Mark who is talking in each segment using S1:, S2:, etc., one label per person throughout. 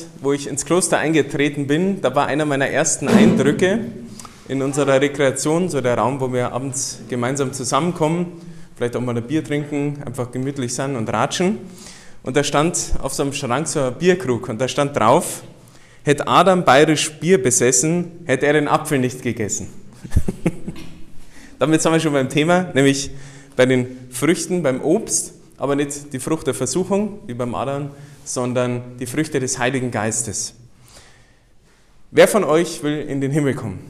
S1: damals, wo ich ins Kloster eingetreten bin, da war einer meiner ersten Eindrücke in unserer Rekreation, so der Raum, wo wir abends gemeinsam zusammenkommen, vielleicht auch mal ein Bier trinken, einfach gemütlich sein und ratschen. Und da stand auf so einem Schrank so ein Bierkrug und da stand drauf, hätte Adam bayerisch Bier besessen, hätte er den Apfel nicht gegessen. Damit sind wir schon beim Thema, nämlich bei den Früchten, beim Obst, aber nicht die Frucht der Versuchung, wie beim Adam, sondern die Früchte des Heiligen Geistes. Wer von euch will in den Himmel kommen?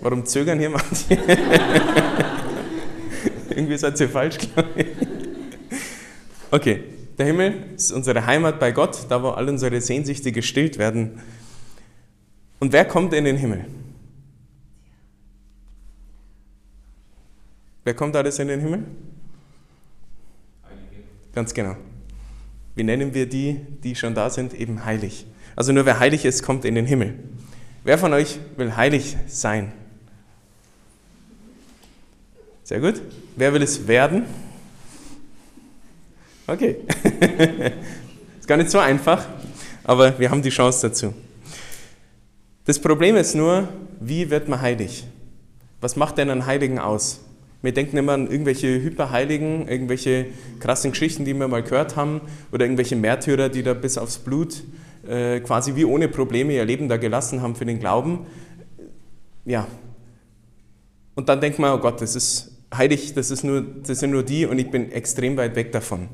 S1: Warum zögern hier manche? Irgendwie seid ihr falsch, glaube ich. Okay, der Himmel ist unsere Heimat bei Gott, da wo all unsere Sehnsüchte gestillt werden. Und wer kommt in den Himmel? Wer kommt alles in den Himmel? Ganz genau. Wie nennen wir die, die schon da sind? Eben heilig. Also nur wer heilig ist, kommt in den Himmel. Wer von euch will heilig sein? Sehr gut. Wer will es werden? Okay. ist gar nicht so einfach, aber wir haben die Chance dazu. Das Problem ist nur, wie wird man heilig? Was macht denn einen Heiligen aus? Wir denken immer an irgendwelche Hyperheiligen, irgendwelche krassen Geschichten, die wir mal gehört haben, oder irgendwelche Märtyrer, die da bis aufs Blut äh, quasi wie ohne Probleme ihr Leben da gelassen haben für den Glauben. Ja. Und dann denkt man, oh Gott, das ist heilig, das, ist nur, das sind nur die und ich bin extrem weit weg davon.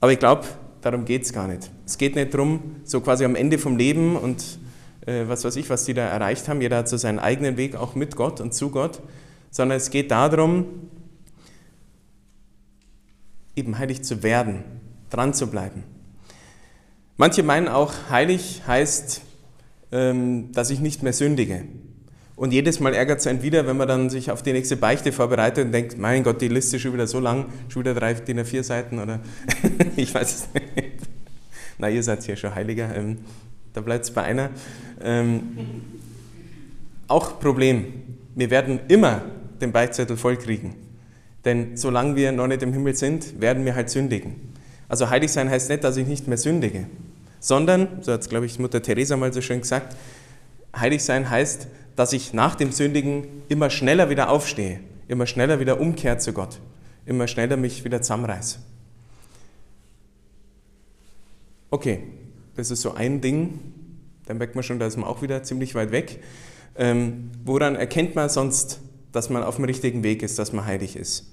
S1: Aber ich glaube, darum geht es gar nicht. Es geht nicht darum, so quasi am Ende vom Leben und äh, was weiß ich, was die da erreicht haben, jeder hat so seinen eigenen Weg auch mit Gott und zu Gott, sondern es geht darum, eben heilig zu werden, dran zu bleiben. Manche meinen auch, heilig heißt, ähm, dass ich nicht mehr sündige. Und jedes Mal ärgert es einen wieder, wenn man dann sich auf die nächste Beichte vorbereitet und denkt, mein Gott, die Liste ist schon wieder so lang, schon wieder drei DIN A4 Seiten oder ich weiß es nicht. Na, ihr seid ja schon Heiliger, ähm, da bleibt es bei einer. Ähm, auch Problem, wir werden immer den Beichtzettel vollkriegen. Denn solange wir noch nicht im Himmel sind, werden wir halt sündigen. Also heilig sein heißt nicht, dass ich nicht mehr sündige, sondern, so hat es, glaube ich, Mutter Teresa mal so schön gesagt, heilig sein heißt, dass ich nach dem Sündigen immer schneller wieder aufstehe, immer schneller wieder umkehre zu Gott, immer schneller mich wieder zusammenreiße. Okay, das ist so ein Ding, dann merkt man schon, da ist man auch wieder ziemlich weit weg. Ähm, woran erkennt man sonst, dass man auf dem richtigen Weg ist, dass man heilig ist?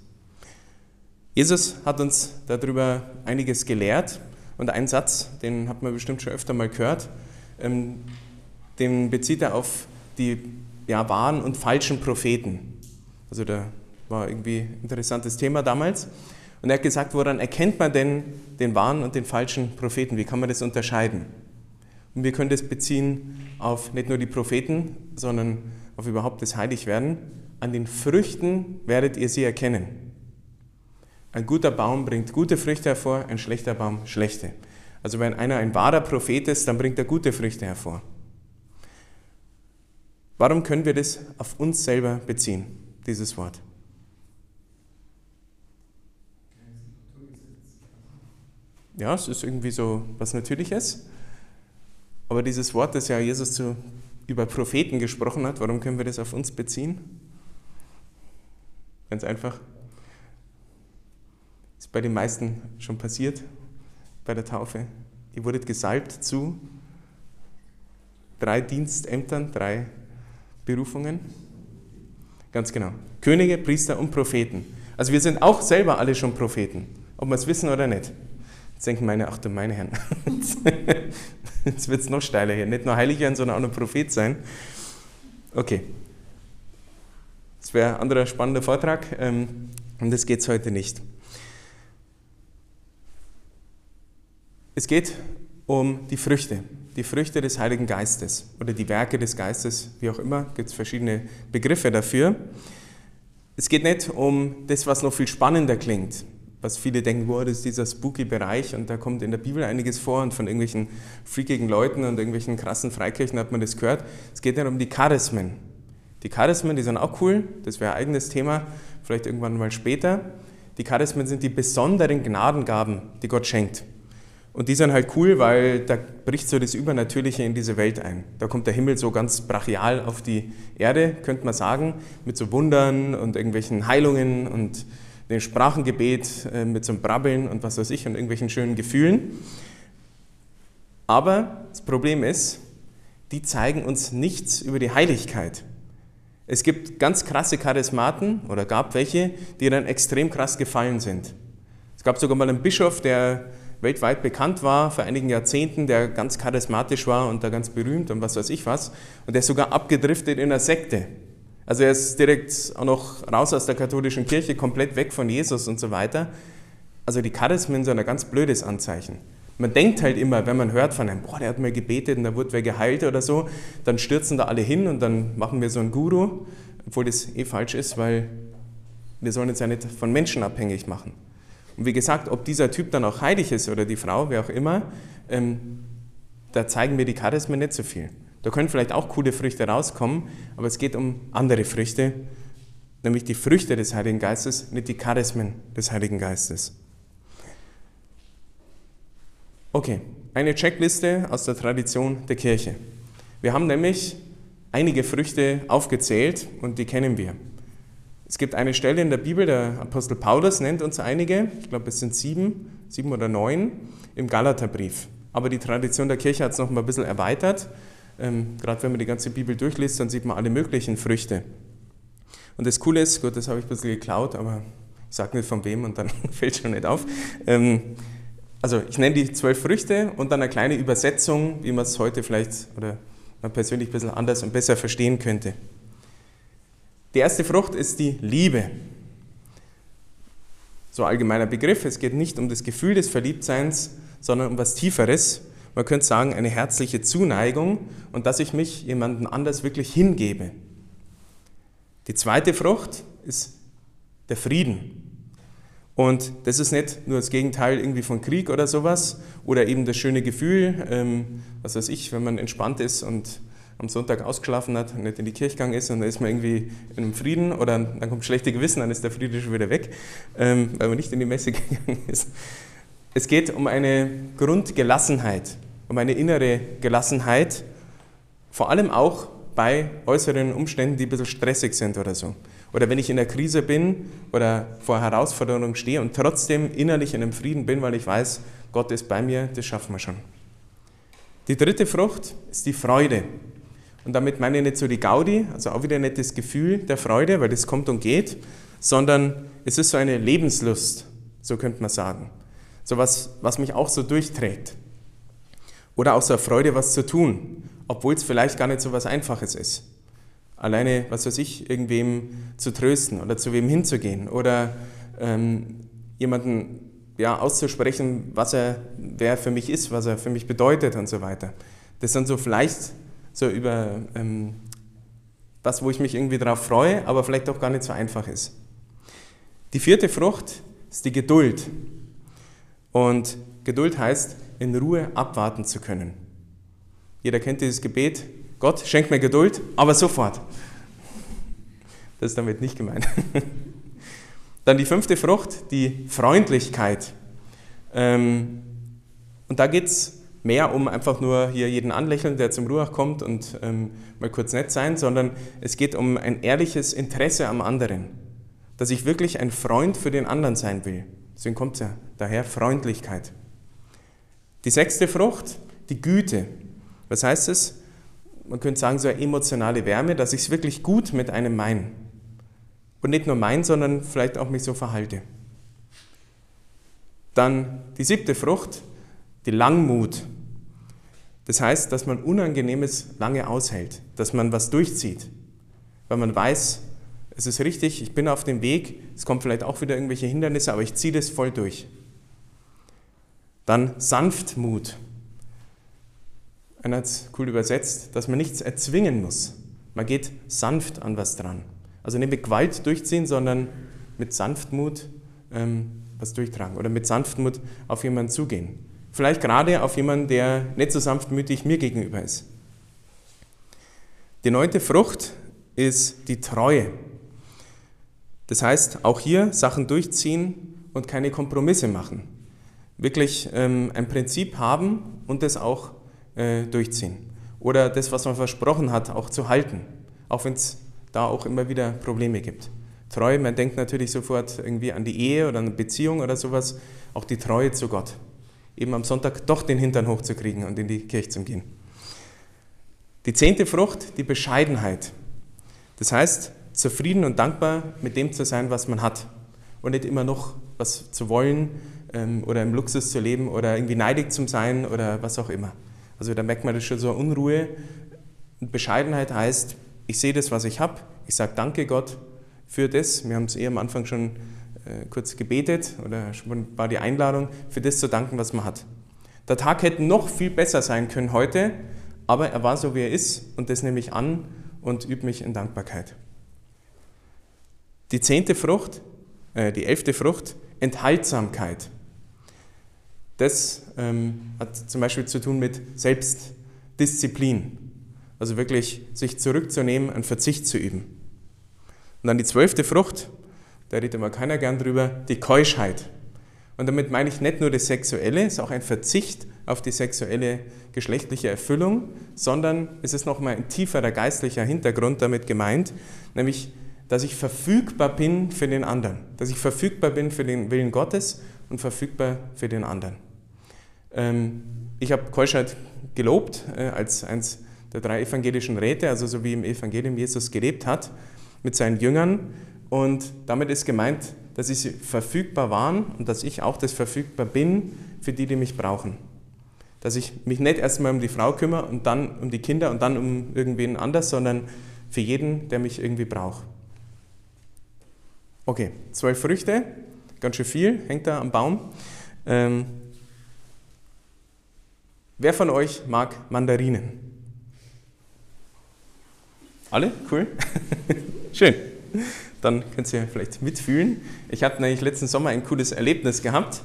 S1: Jesus hat uns darüber einiges gelehrt und ein Satz, den hat man bestimmt schon öfter mal gehört, ähm, den bezieht er auf die ja, wahren und falschen Propheten. Also da war irgendwie ein interessantes Thema damals. Und er hat gesagt, woran erkennt man denn den wahren und den falschen Propheten? Wie kann man das unterscheiden? Und wir können das beziehen auf nicht nur die Propheten, sondern auf überhaupt das Heiligwerden. An den Früchten werdet ihr sie erkennen. Ein guter Baum bringt gute Früchte hervor, ein schlechter Baum schlechte. Also wenn einer ein wahrer Prophet ist, dann bringt er gute Früchte hervor. Warum können wir das auf uns selber beziehen, dieses Wort? Ja, es ist irgendwie so was Natürliches. Aber dieses Wort, das ja Jesus zu, über Propheten gesprochen hat, warum können wir das auf uns beziehen? Ganz einfach. Ist bei den meisten schon passiert, bei der Taufe. Ihr wurdet gesalbt zu drei Dienstämtern, drei Berufungen? Ganz genau. Könige, Priester und Propheten. Also wir sind auch selber alle schon Propheten, ob wir es wissen oder nicht. Jetzt denken meine, ach du meine Herren, jetzt wird es noch steiler hier. Nicht nur heilig werden, sondern auch noch Prophet sein. Okay. Das wäre ein anderer spannender Vortrag. Ähm, um das geht es heute nicht. Es geht um die Früchte die Früchte des Heiligen Geistes oder die Werke des Geistes, wie auch immer, gibt es verschiedene Begriffe dafür. Es geht nicht um das, was noch viel spannender klingt, was viele denken, wow, das ist dieser spooky Bereich und da kommt in der Bibel einiges vor und von irgendwelchen freakigen Leuten und irgendwelchen krassen Freikirchen hat man das gehört. Es geht nicht um die Charismen. Die Charismen, die sind auch cool, das wäre ein eigenes Thema, vielleicht irgendwann mal später. Die Charismen sind die besonderen Gnadengaben, die Gott schenkt. Und die sind halt cool, weil da bricht so das Übernatürliche in diese Welt ein. Da kommt der Himmel so ganz brachial auf die Erde, könnte man sagen, mit so Wundern und irgendwelchen Heilungen und dem Sprachengebet, äh, mit so einem Brabbeln und was weiß ich und irgendwelchen schönen Gefühlen. Aber das Problem ist, die zeigen uns nichts über die Heiligkeit. Es gibt ganz krasse Charismaten oder gab welche, die dann extrem krass gefallen sind. Es gab sogar mal einen Bischof, der weltweit bekannt war vor einigen Jahrzehnten, der ganz charismatisch war und da ganz berühmt und was weiß ich was. Und der ist sogar abgedriftet in einer Sekte. Also er ist direkt auch noch raus aus der katholischen Kirche, komplett weg von Jesus und so weiter. Also die Charismen sind ein ganz blödes Anzeichen. Man denkt halt immer, wenn man hört von einem, boah, der hat mal gebetet und da wurde wer geheilt oder so, dann stürzen da alle hin und dann machen wir so einen Guru, obwohl das eh falsch ist, weil wir sollen uns ja nicht von Menschen abhängig machen. Und wie gesagt, ob dieser Typ dann auch heilig ist oder die Frau, wer auch immer, ähm, da zeigen mir die Charismen nicht so viel. Da können vielleicht auch coole Früchte rauskommen, aber es geht um andere Früchte, nämlich die Früchte des Heiligen Geistes, nicht die Charismen des Heiligen Geistes. Okay, eine Checkliste aus der Tradition der Kirche. Wir haben nämlich einige Früchte aufgezählt und die kennen wir. Es gibt eine Stelle in der Bibel, der Apostel Paulus nennt uns einige, ich glaube es sind sieben, sieben oder neun, im Galaterbrief. Aber die Tradition der Kirche hat es noch mal ein bisschen erweitert. Ähm, Gerade wenn man die ganze Bibel durchliest, dann sieht man alle möglichen Früchte. Und das Coole ist, gut, das habe ich ein bisschen geklaut, aber ich sage nicht von wem und dann fällt schon nicht auf. Ähm, also ich nenne die zwölf Früchte und dann eine kleine Übersetzung, wie man es heute vielleicht oder man persönlich ein bisschen anders und besser verstehen könnte. Die erste Frucht ist die Liebe. So allgemeiner Begriff. Es geht nicht um das Gefühl des Verliebtseins, sondern um was Tieferes. Man könnte sagen, eine herzliche Zuneigung und dass ich mich jemandem anders wirklich hingebe. Die zweite Frucht ist der Frieden. Und das ist nicht nur das Gegenteil irgendwie von Krieg oder sowas oder eben das schöne Gefühl, ähm, was weiß ich, wenn man entspannt ist und am Sonntag ausgeschlafen hat, nicht in die Kirche gegangen ist und dann ist man irgendwie in einem Frieden oder dann kommt schlechte Gewissen, dann ist der Friede schon wieder weg, ähm, weil man nicht in die Messe gegangen ist. Es geht um eine Grundgelassenheit, um eine innere Gelassenheit, vor allem auch bei äußeren Umständen, die ein bisschen stressig sind oder so. Oder wenn ich in der Krise bin oder vor Herausforderungen stehe und trotzdem innerlich in einem Frieden bin, weil ich weiß, Gott ist bei mir, das schaffen wir schon. Die dritte Frucht ist die Freude. Und damit meine ich nicht so die Gaudi, also auch wieder nicht das Gefühl der Freude, weil das kommt und geht, sondern es ist so eine Lebenslust, so könnte man sagen. So was, was mich auch so durchträgt. Oder auch so eine Freude, was zu tun, obwohl es vielleicht gar nicht so was Einfaches ist. Alleine, was weiß ich, irgendwem zu trösten oder zu wem hinzugehen oder ähm, jemanden ja, auszusprechen, was er, wer für mich ist, was er für mich bedeutet und so weiter. Das sind so vielleicht so über ähm, was, wo ich mich irgendwie darauf freue, aber vielleicht auch gar nicht so einfach ist. Die vierte Frucht ist die Geduld. Und Geduld heißt, in Ruhe abwarten zu können. Jeder kennt dieses Gebet, Gott, schenk mir Geduld, aber sofort. Das ist damit nicht gemeint. Dann die fünfte Frucht, die Freundlichkeit. Ähm, und da geht es mehr um einfach nur hier jeden anlächeln, der zum Ruach kommt und ähm, mal kurz nett sein, sondern es geht um ein ehrliches Interesse am anderen, dass ich wirklich ein Freund für den anderen sein will. Deswegen kommt ja daher Freundlichkeit. Die sechste Frucht, die Güte. Was heißt es? Man könnte sagen, so eine emotionale Wärme, dass ich es wirklich gut mit einem meine. Und nicht nur mein, sondern vielleicht auch mich so verhalte. Dann die siebte Frucht, die Langmut. Das heißt, dass man Unangenehmes lange aushält, dass man was durchzieht, weil man weiß, es ist richtig, ich bin auf dem Weg, es kommen vielleicht auch wieder irgendwelche Hindernisse, aber ich ziehe das voll durch. Dann Sanftmut. Einer hat es cool übersetzt, dass man nichts erzwingen muss. Man geht sanft an was dran. Also nicht mit Gewalt durchziehen, sondern mit Sanftmut ähm, was durchtragen oder mit Sanftmut auf jemanden zugehen. Vielleicht gerade auf jemanden, der nicht so sanftmütig mir gegenüber ist. Die neunte Frucht ist die Treue. Das heißt, auch hier Sachen durchziehen und keine Kompromisse machen. wirklich ähm, ein Prinzip haben und das auch äh, durchziehen. Oder das, was man versprochen hat, auch zu halten, auch wenn es da auch immer wieder Probleme gibt. Treue, man denkt natürlich sofort irgendwie an die Ehe oder eine Beziehung oder sowas, auch die Treue zu Gott. Eben am Sonntag doch den Hintern hochzukriegen und in die Kirche zu gehen. Die zehnte Frucht, die Bescheidenheit. Das heißt, zufrieden und dankbar mit dem zu sein, was man hat und nicht immer noch was zu wollen ähm, oder im Luxus zu leben oder irgendwie neidig zu sein oder was auch immer. Also da merkt man das schon so Unruhe. Und Bescheidenheit heißt, ich sehe das, was ich habe, ich sage danke Gott für das. Wir haben es eh am Anfang schon äh, kurz gebetet oder schon war die Einladung, für das zu danken, was man hat. Der Tag hätte noch viel besser sein können heute, aber er war so, wie er ist und das nehme ich an und übe mich in Dankbarkeit. Die zehnte Frucht, äh, die elfte Frucht, Enthaltsamkeit. Das ähm, hat zum Beispiel zu tun mit Selbstdisziplin, also wirklich sich zurückzunehmen, einen Verzicht zu üben. Und dann die zwölfte Frucht, da redet immer keiner gern drüber, die Keuschheit. Und damit meine ich nicht nur das Sexuelle, es ist auch ein Verzicht auf die sexuelle geschlechtliche Erfüllung, sondern es ist nochmal ein tieferer geistlicher Hintergrund damit gemeint, nämlich, dass ich verfügbar bin für den anderen, dass ich verfügbar bin für den Willen Gottes und verfügbar für den anderen. Ähm, ich habe Keuschheit gelobt äh, als eins der drei evangelischen Räte, also so wie im Evangelium Jesus gelebt hat mit seinen Jüngern. Und damit ist gemeint, dass sie verfügbar waren und dass ich auch das verfügbar bin für die, die mich brauchen. Dass ich mich nicht erstmal um die Frau kümmere und dann um die Kinder und dann um irgendwen anders, sondern für jeden, der mich irgendwie braucht. Okay, zwölf Früchte, ganz schön viel, hängt da am Baum. Ähm, wer von euch mag Mandarinen? Alle? Cool. Schön. Dann könnt ihr vielleicht mitfühlen. Ich habe nämlich letzten Sommer ein cooles Erlebnis gehabt.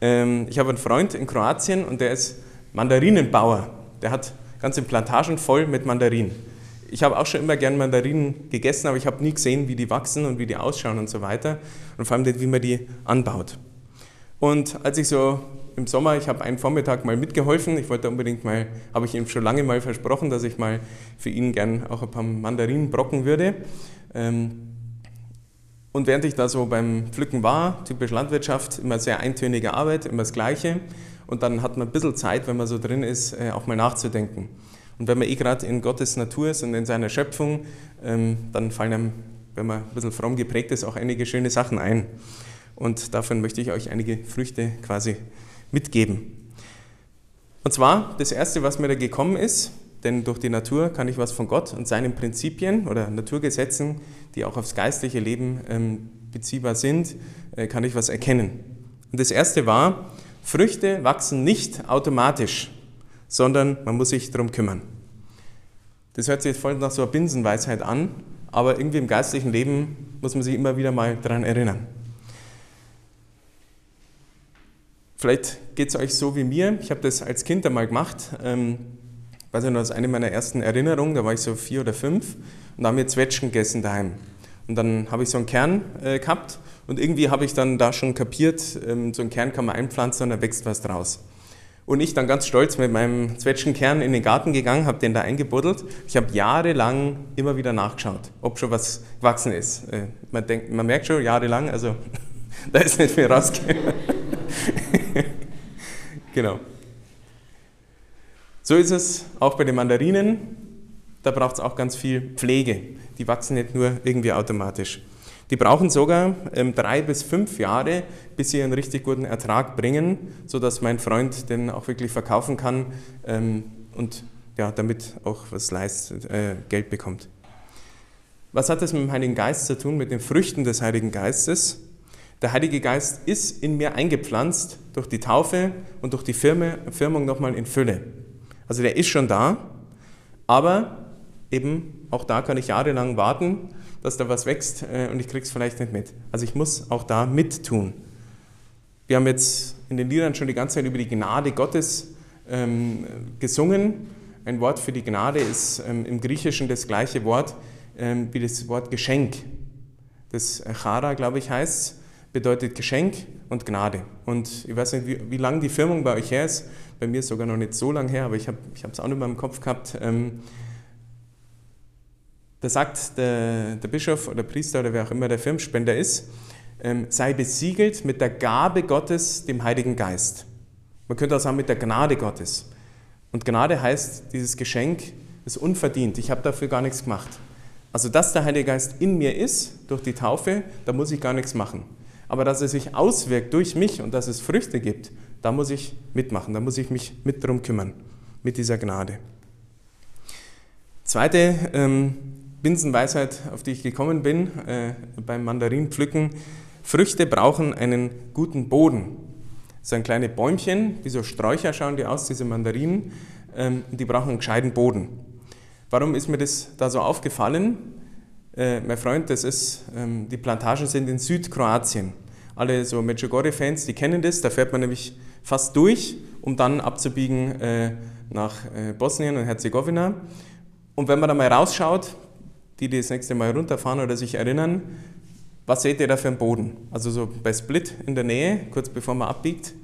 S1: Ähm, ich habe einen Freund in Kroatien und der ist Mandarinenbauer. Der hat ganze Plantagen voll mit Mandarinen. Ich habe auch schon immer gern Mandarinen gegessen, aber ich habe nie gesehen, wie die wachsen und wie die ausschauen und so weiter. Und vor allem, wie man die anbaut. Und als ich so im Sommer, ich habe einen Vormittag mal mitgeholfen, ich wollte unbedingt mal, habe ich ihm schon lange mal versprochen, dass ich mal für ihn gern auch ein paar Mandarinen brocken würde. Ähm, und während ich da so beim Pflücken war, typisch Landwirtschaft, immer sehr eintönige Arbeit, immer das Gleiche. Und dann hat man ein bisschen Zeit, wenn man so drin ist, äh, auch mal nachzudenken. Und wenn man eh gerade in Gottes Natur ist und in seiner Schöpfung, ähm, dann fallen einem, wenn man ein bisschen fromm geprägt ist, auch einige schöne Sachen ein. Und davon möchte ich euch einige Früchte quasi mitgeben. Und zwar, das Erste, was mir da gekommen ist, denn durch die Natur kann ich was von Gott und seinen Prinzipien oder Naturgesetzen, die auch aufs geistliche Leben ähm, beziehbar sind, äh, kann ich was erkennen. Und das Erste war, Früchte wachsen nicht automatisch, sondern man muss sich darum kümmern. Das hört sich jetzt voll nach so einer Binsenweisheit an, aber irgendwie im geistlichen Leben muss man sich immer wieder mal daran erinnern. Vielleicht geht es euch so wie mir. Ich habe das als Kind einmal gemacht. Ähm, weiß ich noch, das ist eine meiner ersten Erinnerungen. Da war ich so vier oder fünf und da haben wir Zwetschgen gegessen daheim. Und dann habe ich so einen Kern äh, gehabt und irgendwie habe ich dann da schon kapiert, ähm, so einen Kern kann man einpflanzen und da wächst was draus. Und ich dann ganz stolz mit meinem Zwetschgenkern in den Garten gegangen, habe den da eingebuddelt. Ich habe jahrelang immer wieder nachgeschaut, ob schon was gewachsen ist. Äh, man, denkt, man merkt schon, jahrelang, also da ist nicht viel rausgekommen. genau. So ist es auch bei den Mandarinen. Da braucht es auch ganz viel Pflege. Die wachsen nicht nur irgendwie automatisch. Die brauchen sogar ähm, drei bis fünf Jahre, bis sie einen richtig guten Ertrag bringen, sodass mein Freund den auch wirklich verkaufen kann ähm, und ja, damit auch was leistet, äh, Geld bekommt. Was hat das mit dem Heiligen Geist zu tun, mit den Früchten des Heiligen Geistes? Der Heilige Geist ist in mir eingepflanzt durch die Taufe und durch die Firmung nochmal in Fülle. Also der ist schon da, aber eben auch da kann ich jahrelang warten, dass da was wächst äh, und ich krieg's vielleicht nicht mit. Also ich muss auch da mittun. Wir haben jetzt in den Liedern schon die ganze Zeit über die Gnade Gottes ähm, gesungen. Ein Wort für die Gnade ist ähm, im Griechischen das gleiche Wort ähm, wie das Wort Geschenk. Das Chara, glaube ich, heißt bedeutet Geschenk und Gnade. Und ich weiß nicht, wie, wie lange die Firmung bei euch her ist. Bei mir ist sogar noch nicht so lange her, aber ich habe es auch nicht mehr im Kopf gehabt. Ähm, da sagt der, der Bischof oder Priester oder wer auch immer der Firmspender ist, ähm, sei besiegelt mit der Gabe Gottes, dem Heiligen Geist. Man könnte auch sagen mit der Gnade Gottes. Und Gnade heißt, dieses Geschenk ist unverdient. Ich habe dafür gar nichts gemacht. Also, dass der Heilige Geist in mir ist, durch die Taufe, da muss ich gar nichts machen. Aber dass er sich auswirkt durch mich und dass es Früchte gibt, da muss ich mitmachen, da muss ich mich mit drum kümmern, mit dieser Gnade. Zweite ähm, Binsenweisheit, auf die ich gekommen bin äh, beim Mandarinpflücken, Früchte brauchen einen guten Boden. Das sind kleine Bäumchen, wie so Sträucher schauen die aus, diese Mandarinen, ähm, die brauchen einen gescheiten Boden. Warum ist mir das da so aufgefallen? Äh, mein Freund, das ist, ähm, die Plantagen sind in Südkroatien. Alle so Medjugorje-Fans, die kennen das, da fährt man nämlich fast durch, um dann abzubiegen äh, nach äh, Bosnien und Herzegowina. Und wenn man da mal rausschaut, die, die das nächste Mal runterfahren oder sich erinnern, was seht ihr da für einen Boden? Also so bei Split in der Nähe, kurz bevor man abbiegt.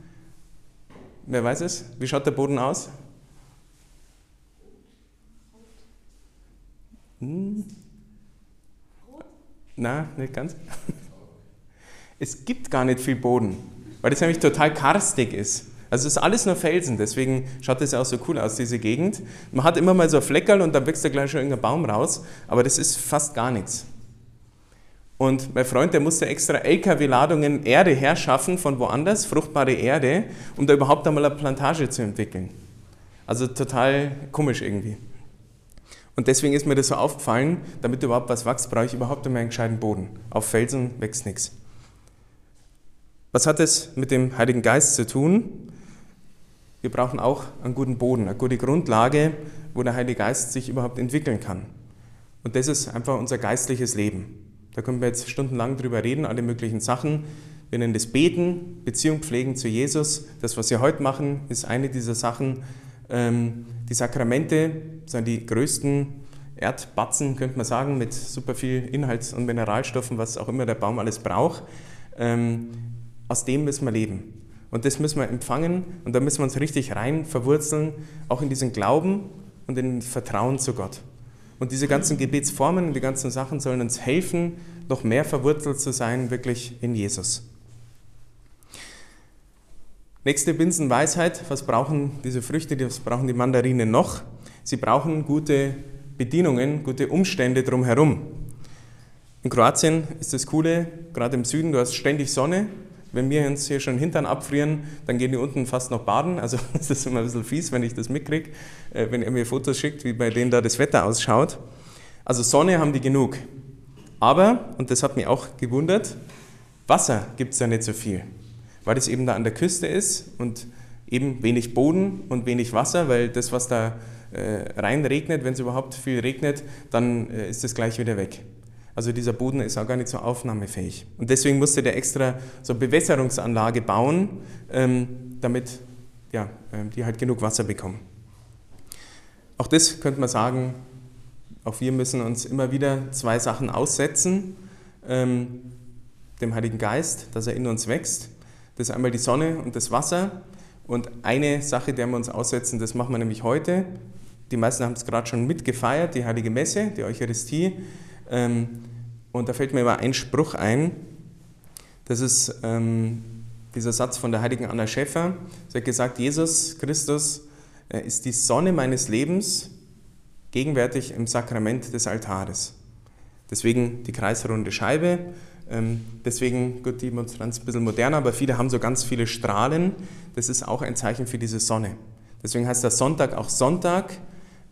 S1: Wer weiß es? Wie schaut der Boden aus? Hm. Na, nicht ganz. Es gibt gar nicht viel Boden, weil es nämlich total karstig ist. Also es ist alles nur Felsen, deswegen schaut das ja auch so cool aus, diese Gegend. Man hat immer mal so Fleckerl und dann wächst da gleich schon irgendein Baum raus, aber das ist fast gar nichts. Und mein Freund, der musste extra LKW-Ladungen Erde herschaffen von woanders, fruchtbare Erde, um da überhaupt einmal eine Plantage zu entwickeln. Also total komisch irgendwie. Und deswegen ist mir das so aufgefallen, damit überhaupt was wächst, brauche ich überhaupt immer einen gescheiten Boden. Auf Felsen wächst nichts. Was hat es mit dem Heiligen Geist zu tun? Wir brauchen auch einen guten Boden, eine gute Grundlage, wo der Heilige Geist sich überhaupt entwickeln kann. Und das ist einfach unser geistliches Leben. Da können wir jetzt stundenlang drüber reden, alle möglichen Sachen. Wir nennen das Beten, Beziehung pflegen zu Jesus. Das, was wir heute machen, ist eine dieser Sachen. Ähm, die Sakramente sind die größten Erdbatzen, könnte man sagen, mit super viel Inhalts- und Mineralstoffen, was auch immer der Baum alles braucht. Ähm, aus dem müssen wir leben. Und das müssen wir empfangen und da müssen wir uns richtig rein verwurzeln, auch in diesen Glauben und in Vertrauen zu Gott. Und diese ganzen Gebetsformen und die ganzen Sachen sollen uns helfen, noch mehr verwurzelt zu sein, wirklich in Jesus. Nächste Binsenweisheit, was brauchen diese Früchte, was brauchen die Mandarinen noch? Sie brauchen gute Bedienungen, gute Umstände drumherum. In Kroatien ist das Coole, gerade im Süden, du hast ständig Sonne. Wenn wir uns hier schon Hintern abfrieren, dann gehen die unten fast noch baden. Also das ist immer ein bisschen fies, wenn ich das mitkriege, äh, wenn er mir Fotos schickt, wie bei denen da das Wetter ausschaut. Also Sonne haben die genug. Aber, und das hat mich auch gewundert, Wasser gibt es ja nicht so viel weil es eben da an der Küste ist und eben wenig Boden und wenig Wasser, weil das, was da äh, rein wenn es überhaupt viel regnet, dann äh, ist es gleich wieder weg. Also dieser Boden ist auch gar nicht so aufnahmefähig. Und deswegen musste der extra so Bewässerungsanlage bauen, ähm, damit ja, äh, die halt genug Wasser bekommen. Auch das könnte man sagen, auch wir müssen uns immer wieder zwei Sachen aussetzen. Ähm, dem Heiligen Geist, dass er in uns wächst das ist einmal die Sonne und das Wasser. Und eine Sache, der wir uns aussetzen, das machen wir nämlich heute. Die meisten haben es gerade schon mitgefeiert, die Heilige Messe, die Eucharistie. Ähm, und da fällt mir immer ein Spruch ein. Das ist ähm, dieser Satz von der heiligen Anna Schäffer. Sie hat gesagt, Jesus Christus äh, ist die Sonne meines Lebens, gegenwärtig im Sakrament des Altares. Deswegen die kreisrunde Scheibe ähm, deswegen, gut, die Demonstranz ein bisschen moderner, aber viele haben so ganz viele Strahlen. Das ist auch ein Zeichen für diese Sonne. Deswegen heißt der Sonntag auch Sonntag.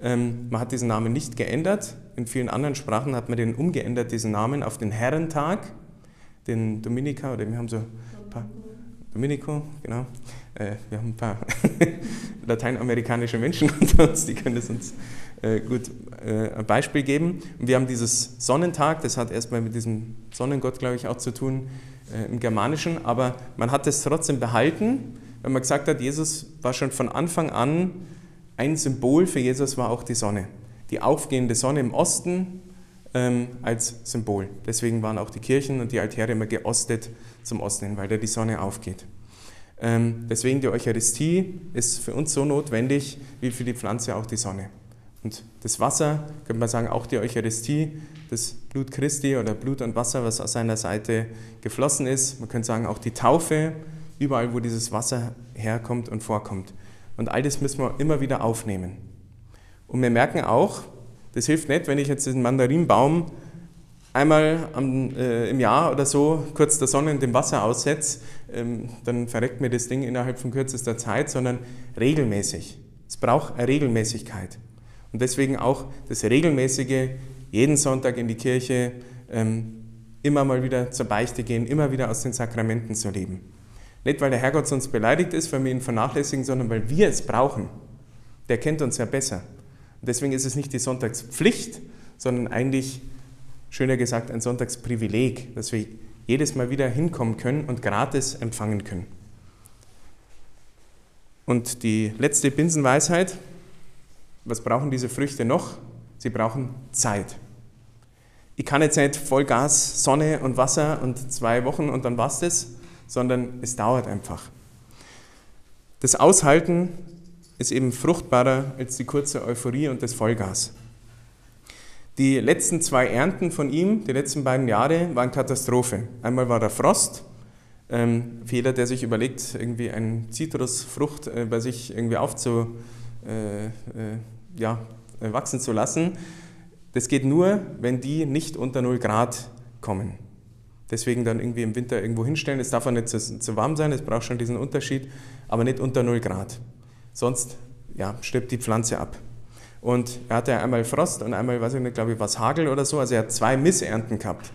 S1: Ähm, man hat diesen Namen nicht geändert. In vielen anderen Sprachen hat man den umgeändert, diesen Namen, auf den Herrentag, den Dominika, oder wir haben so ein paar. Dominico, genau. Äh, wir haben ein paar lateinamerikanische Menschen unter uns, die können es uns äh, gut äh, ein Beispiel geben. Und wir haben dieses Sonnentag, das hat erstmal mit diesem Sonnengott, glaube ich, auch zu tun äh, im Germanischen, aber man hat es trotzdem behalten, weil man gesagt hat, Jesus war schon von Anfang an ein Symbol für Jesus war auch die Sonne. Die aufgehende Sonne im Osten ähm, als Symbol. Deswegen waren auch die Kirchen und die Altäre immer geostet zum Osten hin, weil da die Sonne aufgeht. Ähm, deswegen die Eucharistie ist für uns so notwendig wie für die Pflanze auch die Sonne. Und das Wasser, könnte man sagen, auch die Eucharistie, das Blut Christi oder Blut und Wasser, was aus seiner Seite geflossen ist. Man könnte sagen, auch die Taufe, überall, wo dieses Wasser herkommt und vorkommt. Und all das müssen wir immer wieder aufnehmen. Und wir merken auch, das hilft nicht, wenn ich jetzt den Mandarinbaum einmal am, äh, im Jahr oder so kurz der Sonne und dem Wasser aussetze, ähm, dann verreckt mir das Ding innerhalb von kürzester Zeit, sondern regelmäßig. Es braucht eine Regelmäßigkeit. Und deswegen auch das regelmäßige, jeden Sonntag in die Kirche, ähm, immer mal wieder zur Beichte gehen, immer wieder aus den Sakramenten zu leben. Nicht, weil der Herrgott sonst beleidigt ist, weil wir ihn vernachlässigen, sondern weil wir es brauchen. Der kennt uns ja besser. Und deswegen ist es nicht die Sonntagspflicht, sondern eigentlich, schöner gesagt, ein Sonntagsprivileg, dass wir jedes Mal wieder hinkommen können und gratis empfangen können. Und die letzte Binsenweisheit, was brauchen diese Früchte noch? Sie brauchen Zeit. Ich kann jetzt nicht Vollgas, Sonne und Wasser und zwei Wochen und dann war's das, sondern es dauert einfach. Das Aushalten ist eben fruchtbarer als die kurze Euphorie und das Vollgas. Die letzten zwei Ernten von ihm, die letzten beiden Jahre, waren Katastrophe. Einmal war der Frost, ähm, jeder, der sich überlegt, irgendwie eine Zitrusfrucht äh, bei sich irgendwie aufzu, äh, äh, ja, wachsen zu lassen. Das geht nur, wenn die nicht unter 0 Grad kommen. Deswegen dann irgendwie im Winter irgendwo hinstellen. Es darf auch nicht zu, zu warm sein, es braucht schon diesen Unterschied, aber nicht unter 0 Grad. Sonst ja, stirbt die Pflanze ab. Und er hatte einmal Frost und einmal, weiß ich nicht, glaube ich, was Hagel oder so. Also er hat zwei Missernten gehabt.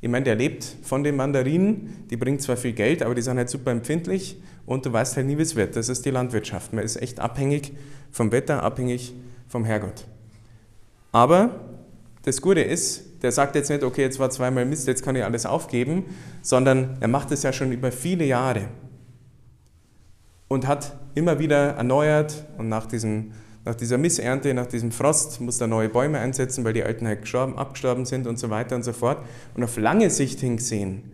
S1: Ich meine, der lebt von den Mandarinen, die bringen zwar viel Geld, aber die sind halt super empfindlich und du weißt halt nie, wie es wird. Das ist die Landwirtschaft. Man ist echt abhängig vom Wetter, abhängig vom Herrgott. Aber das Gute ist, der sagt jetzt nicht, okay, jetzt war zweimal Mist, jetzt kann ich alles aufgeben, sondern er macht es ja schon über viele Jahre und hat immer wieder erneuert und nach, diesem, nach dieser Missernte, nach diesem Frost muss er neue Bäume einsetzen, weil die alten halt gestorben, abgestorben sind und so weiter und so fort. Und auf lange Sicht hingesehen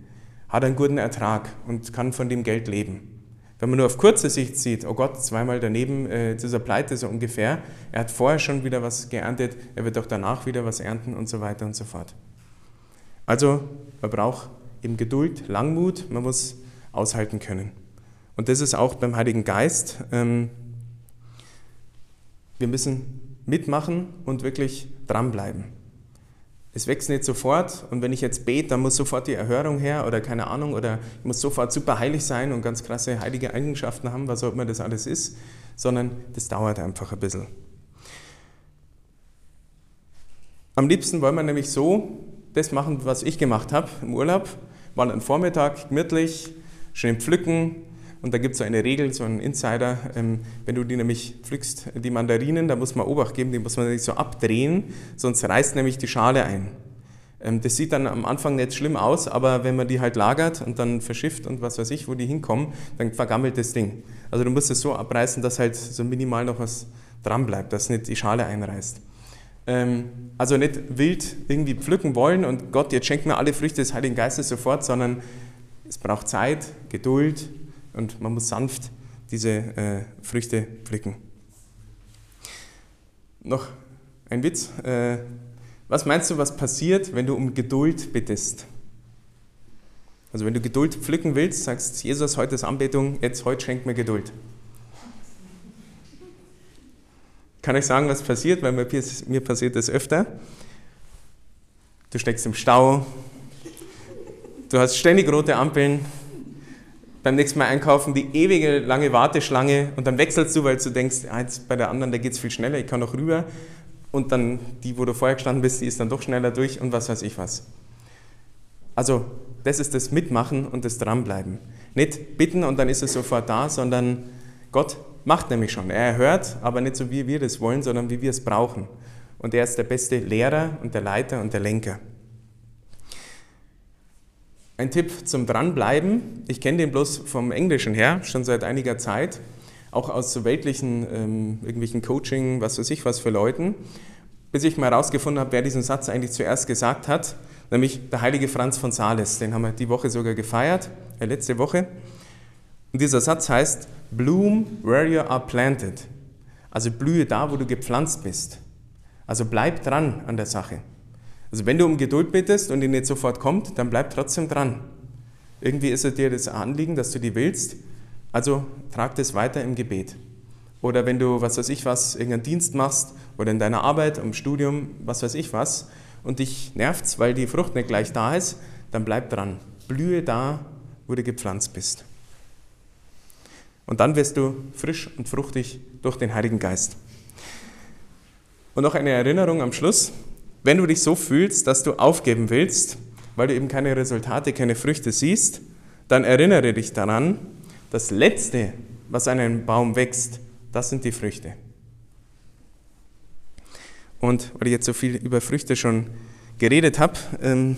S1: hat er einen guten Ertrag und kann von dem Geld leben. Wenn man nur auf kurze Sicht sieht, oh Gott, zweimal daneben, äh, jetzt ist er pleite so ungefähr, er hat vorher schon wieder was geerntet, er wird auch danach wieder was ernten und so weiter und so fort. Also man braucht eben Geduld, Langmut, man muss aushalten können. Und das ist auch beim Heiligen Geist. Ähm, wir müssen mitmachen und wirklich dranbleiben. Es wächst nicht sofort und wenn ich jetzt bete, dann muss sofort die Erhörung her oder keine Ahnung oder ich muss sofort super heilig sein und ganz krasse heilige Eigenschaften haben, was auch immer das alles ist, sondern das dauert einfach ein bisschen. Am liebsten wollen wir nämlich so das machen, was ich gemacht habe im Urlaub. Mal einen Vormittag gemütlich, schön pflücken, und da gibt es so eine Regel, so einen Insider, ähm, wenn du die nämlich pflückst, die Mandarinen, da muss man Obacht geben, die muss man nicht so abdrehen, sonst reißt nämlich die Schale ein. Ähm, das sieht dann am Anfang nicht schlimm aus, aber wenn man die halt lagert und dann verschifft und was weiß ich, wo die hinkommen, dann vergammelt das Ding. Also du musst es so abreißen, dass halt so minimal noch was dran bleibt, dass nicht die Schale einreißt. Ähm, also nicht wild irgendwie pflücken wollen und Gott, jetzt schenkt mir alle Früchte des Heiligen Geistes sofort, sondern es braucht Zeit, Geduld, und man muss sanft diese äh, Früchte pflücken. Noch ein Witz. Äh, was meinst du, was passiert, wenn du um Geduld bittest? Also wenn du Geduld pflücken willst, sagst Jesus, heute ist Anbetung, jetzt heute schenkt mir Geduld. Kann ich sagen, was passiert, weil mir, mir passiert das öfter. Du steckst im Stau, du hast ständig rote Ampeln, beim nächsten Mal einkaufen die ewige lange Warteschlange und dann wechselst du, weil du denkst, ah, jetzt bei der anderen, da geht es viel schneller, ich kann noch rüber. Und dann die, wo du vorher gestanden bist, die ist dann doch schneller durch und was weiß ich was. Also, das ist das Mitmachen und das Dranbleiben. Nicht bitten und dann ist es sofort da, sondern Gott macht nämlich schon. Er hört, aber nicht so, wie wir das wollen, sondern wie wir es brauchen. Und er ist der beste Lehrer und der Leiter und der Lenker. Ein Tipp zum Dranbleiben. Ich kenne den bloß vom Englischen her, schon seit einiger Zeit, auch aus so weltlichen, ähm, irgendwelchen Coaching, was weiß ich was für Leuten. bis ich mal herausgefunden habe, wer diesen Satz eigentlich zuerst gesagt hat, nämlich der heilige Franz von Sales. Den haben wir die Woche sogar gefeiert, äh, letzte Woche. Und dieser Satz heißt, Bloom where you are planted. Also blühe da, wo du gepflanzt bist. Also bleib dran an der Sache. Also wenn du um Geduld bittest und die nicht sofort kommt, dann bleib trotzdem dran. Irgendwie ist es dir das Anliegen, dass du die willst, also trag das weiter im Gebet. Oder wenn du, was weiß ich was, irgendeinen Dienst machst oder in deiner Arbeit, im Studium, was weiß ich was, und dich nervt's, weil die Frucht nicht gleich da ist, dann bleib dran. Blühe da, wo du gepflanzt bist. Und dann wirst du frisch und fruchtig durch den Heiligen Geist. Und noch eine Erinnerung am Schluss. Wenn du dich so fühlst, dass du aufgeben willst, weil du eben keine Resultate, keine Früchte siehst, dann erinnere dich daran, das Letzte, was an einem Baum wächst, das sind die Früchte. Und weil ich jetzt so viel über Früchte schon geredet habe, ähm,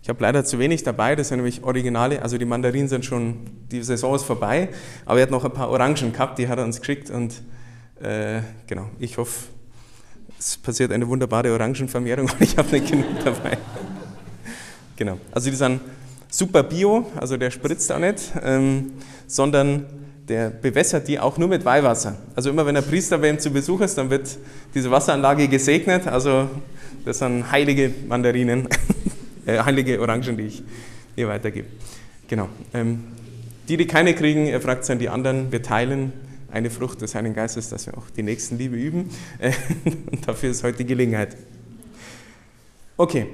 S1: ich habe leider zu wenig dabei, das sind nämlich Originale, also die Mandarinen sind schon, die Saison ist vorbei, aber er hat noch ein paar Orangen gehabt, die hat er uns geschickt und äh, genau, ich hoffe, es passiert eine wunderbare Orangenvermehrung und ich habe nicht genug dabei. genau, also die sind super bio, also der spritzt auch nicht, ähm, sondern der bewässert die auch nur mit Weihwasser. Also immer wenn ein Priester bei ihm zu Besuch ist, dann wird diese Wasseranlage gesegnet. Also das sind heilige Mandarinen, äh, heilige Orangen, die ich hier weitergebe. Genau. Ähm, die, die keine kriegen, er fragt dann die anderen, wir teilen eine Frucht des Heiligen Geistes, dass wir auch die Nächstenliebe üben. Und dafür ist heute die Gelegenheit. Okay.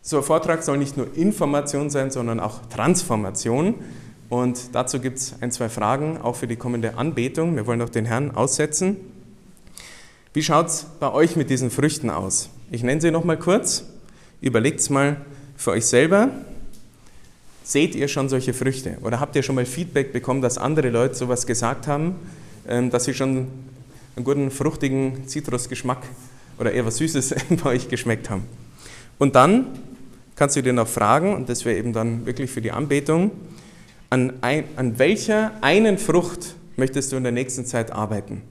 S1: So ein Vortrag soll nicht nur Information sein, sondern auch Transformation. Und dazu gibt es ein, zwei Fragen, auch für die kommende Anbetung. Wir wollen auch den Herrn aussetzen. Wie schaut es bei euch mit diesen Früchten aus? Ich nenne sie nochmal kurz. Überlegt es mal für euch selber. Seht ihr schon solche Früchte? Oder habt ihr schon mal Feedback bekommen, dass andere Leute sowas gesagt haben, ähm, dass sie schon einen guten, fruchtigen Zitrusgeschmack oder eher was Süßes bei euch geschmeckt haben? Und dann kannst du dir noch fragen, und das wäre eben dann wirklich für die Anbetung, an, ein, an welcher einen Frucht möchtest du in der nächsten Zeit arbeiten?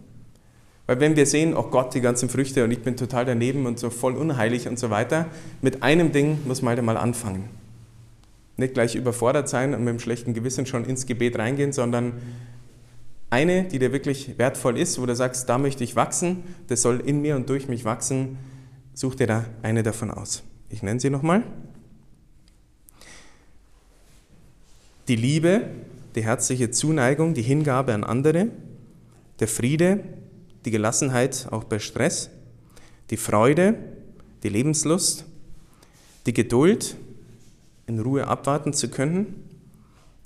S1: Weil wenn wir sehen, oh Gott, die ganzen Früchte und ich bin total daneben und so voll unheilig und so weiter, mit einem Ding muss man halt mal anfangen. Nicht gleich überfordert sein und mit einem schlechten Gewissen schon ins Gebet reingehen, sondern eine, die dir wirklich wertvoll ist, wo du sagst, da möchte ich wachsen, das soll in mir und durch mich wachsen, such dir da eine davon aus. Ich nenne sie nochmal. die Liebe, die herzliche Zuneigung, die Hingabe an andere, der Friede, die Gelassenheit auch bei Stress, die Freude, die Lebenslust, die Geduld, in Ruhe abwarten zu können,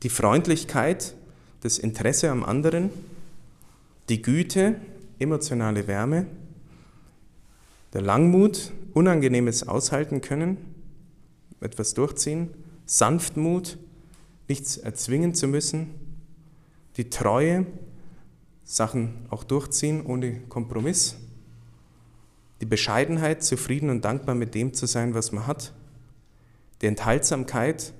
S1: die Freundlichkeit, das Interesse am anderen, die Güte, emotionale Wärme, der Langmut, unangenehmes aushalten können, etwas durchziehen, Sanftmut, nichts erzwingen zu müssen, die Treue, Sachen auch durchziehen ohne Kompromiss, die Bescheidenheit, zufrieden und dankbar mit dem zu sein, was man hat, die Enthaltsamkeit,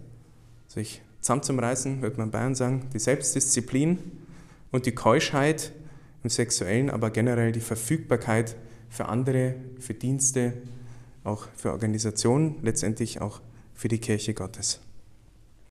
S1: sich zusammenzureißen, wird man Bayern sagen, die Selbstdisziplin und die Keuschheit im Sexuellen, aber generell die Verfügbarkeit für andere, für Dienste, auch für Organisationen, letztendlich auch für die Kirche Gottes.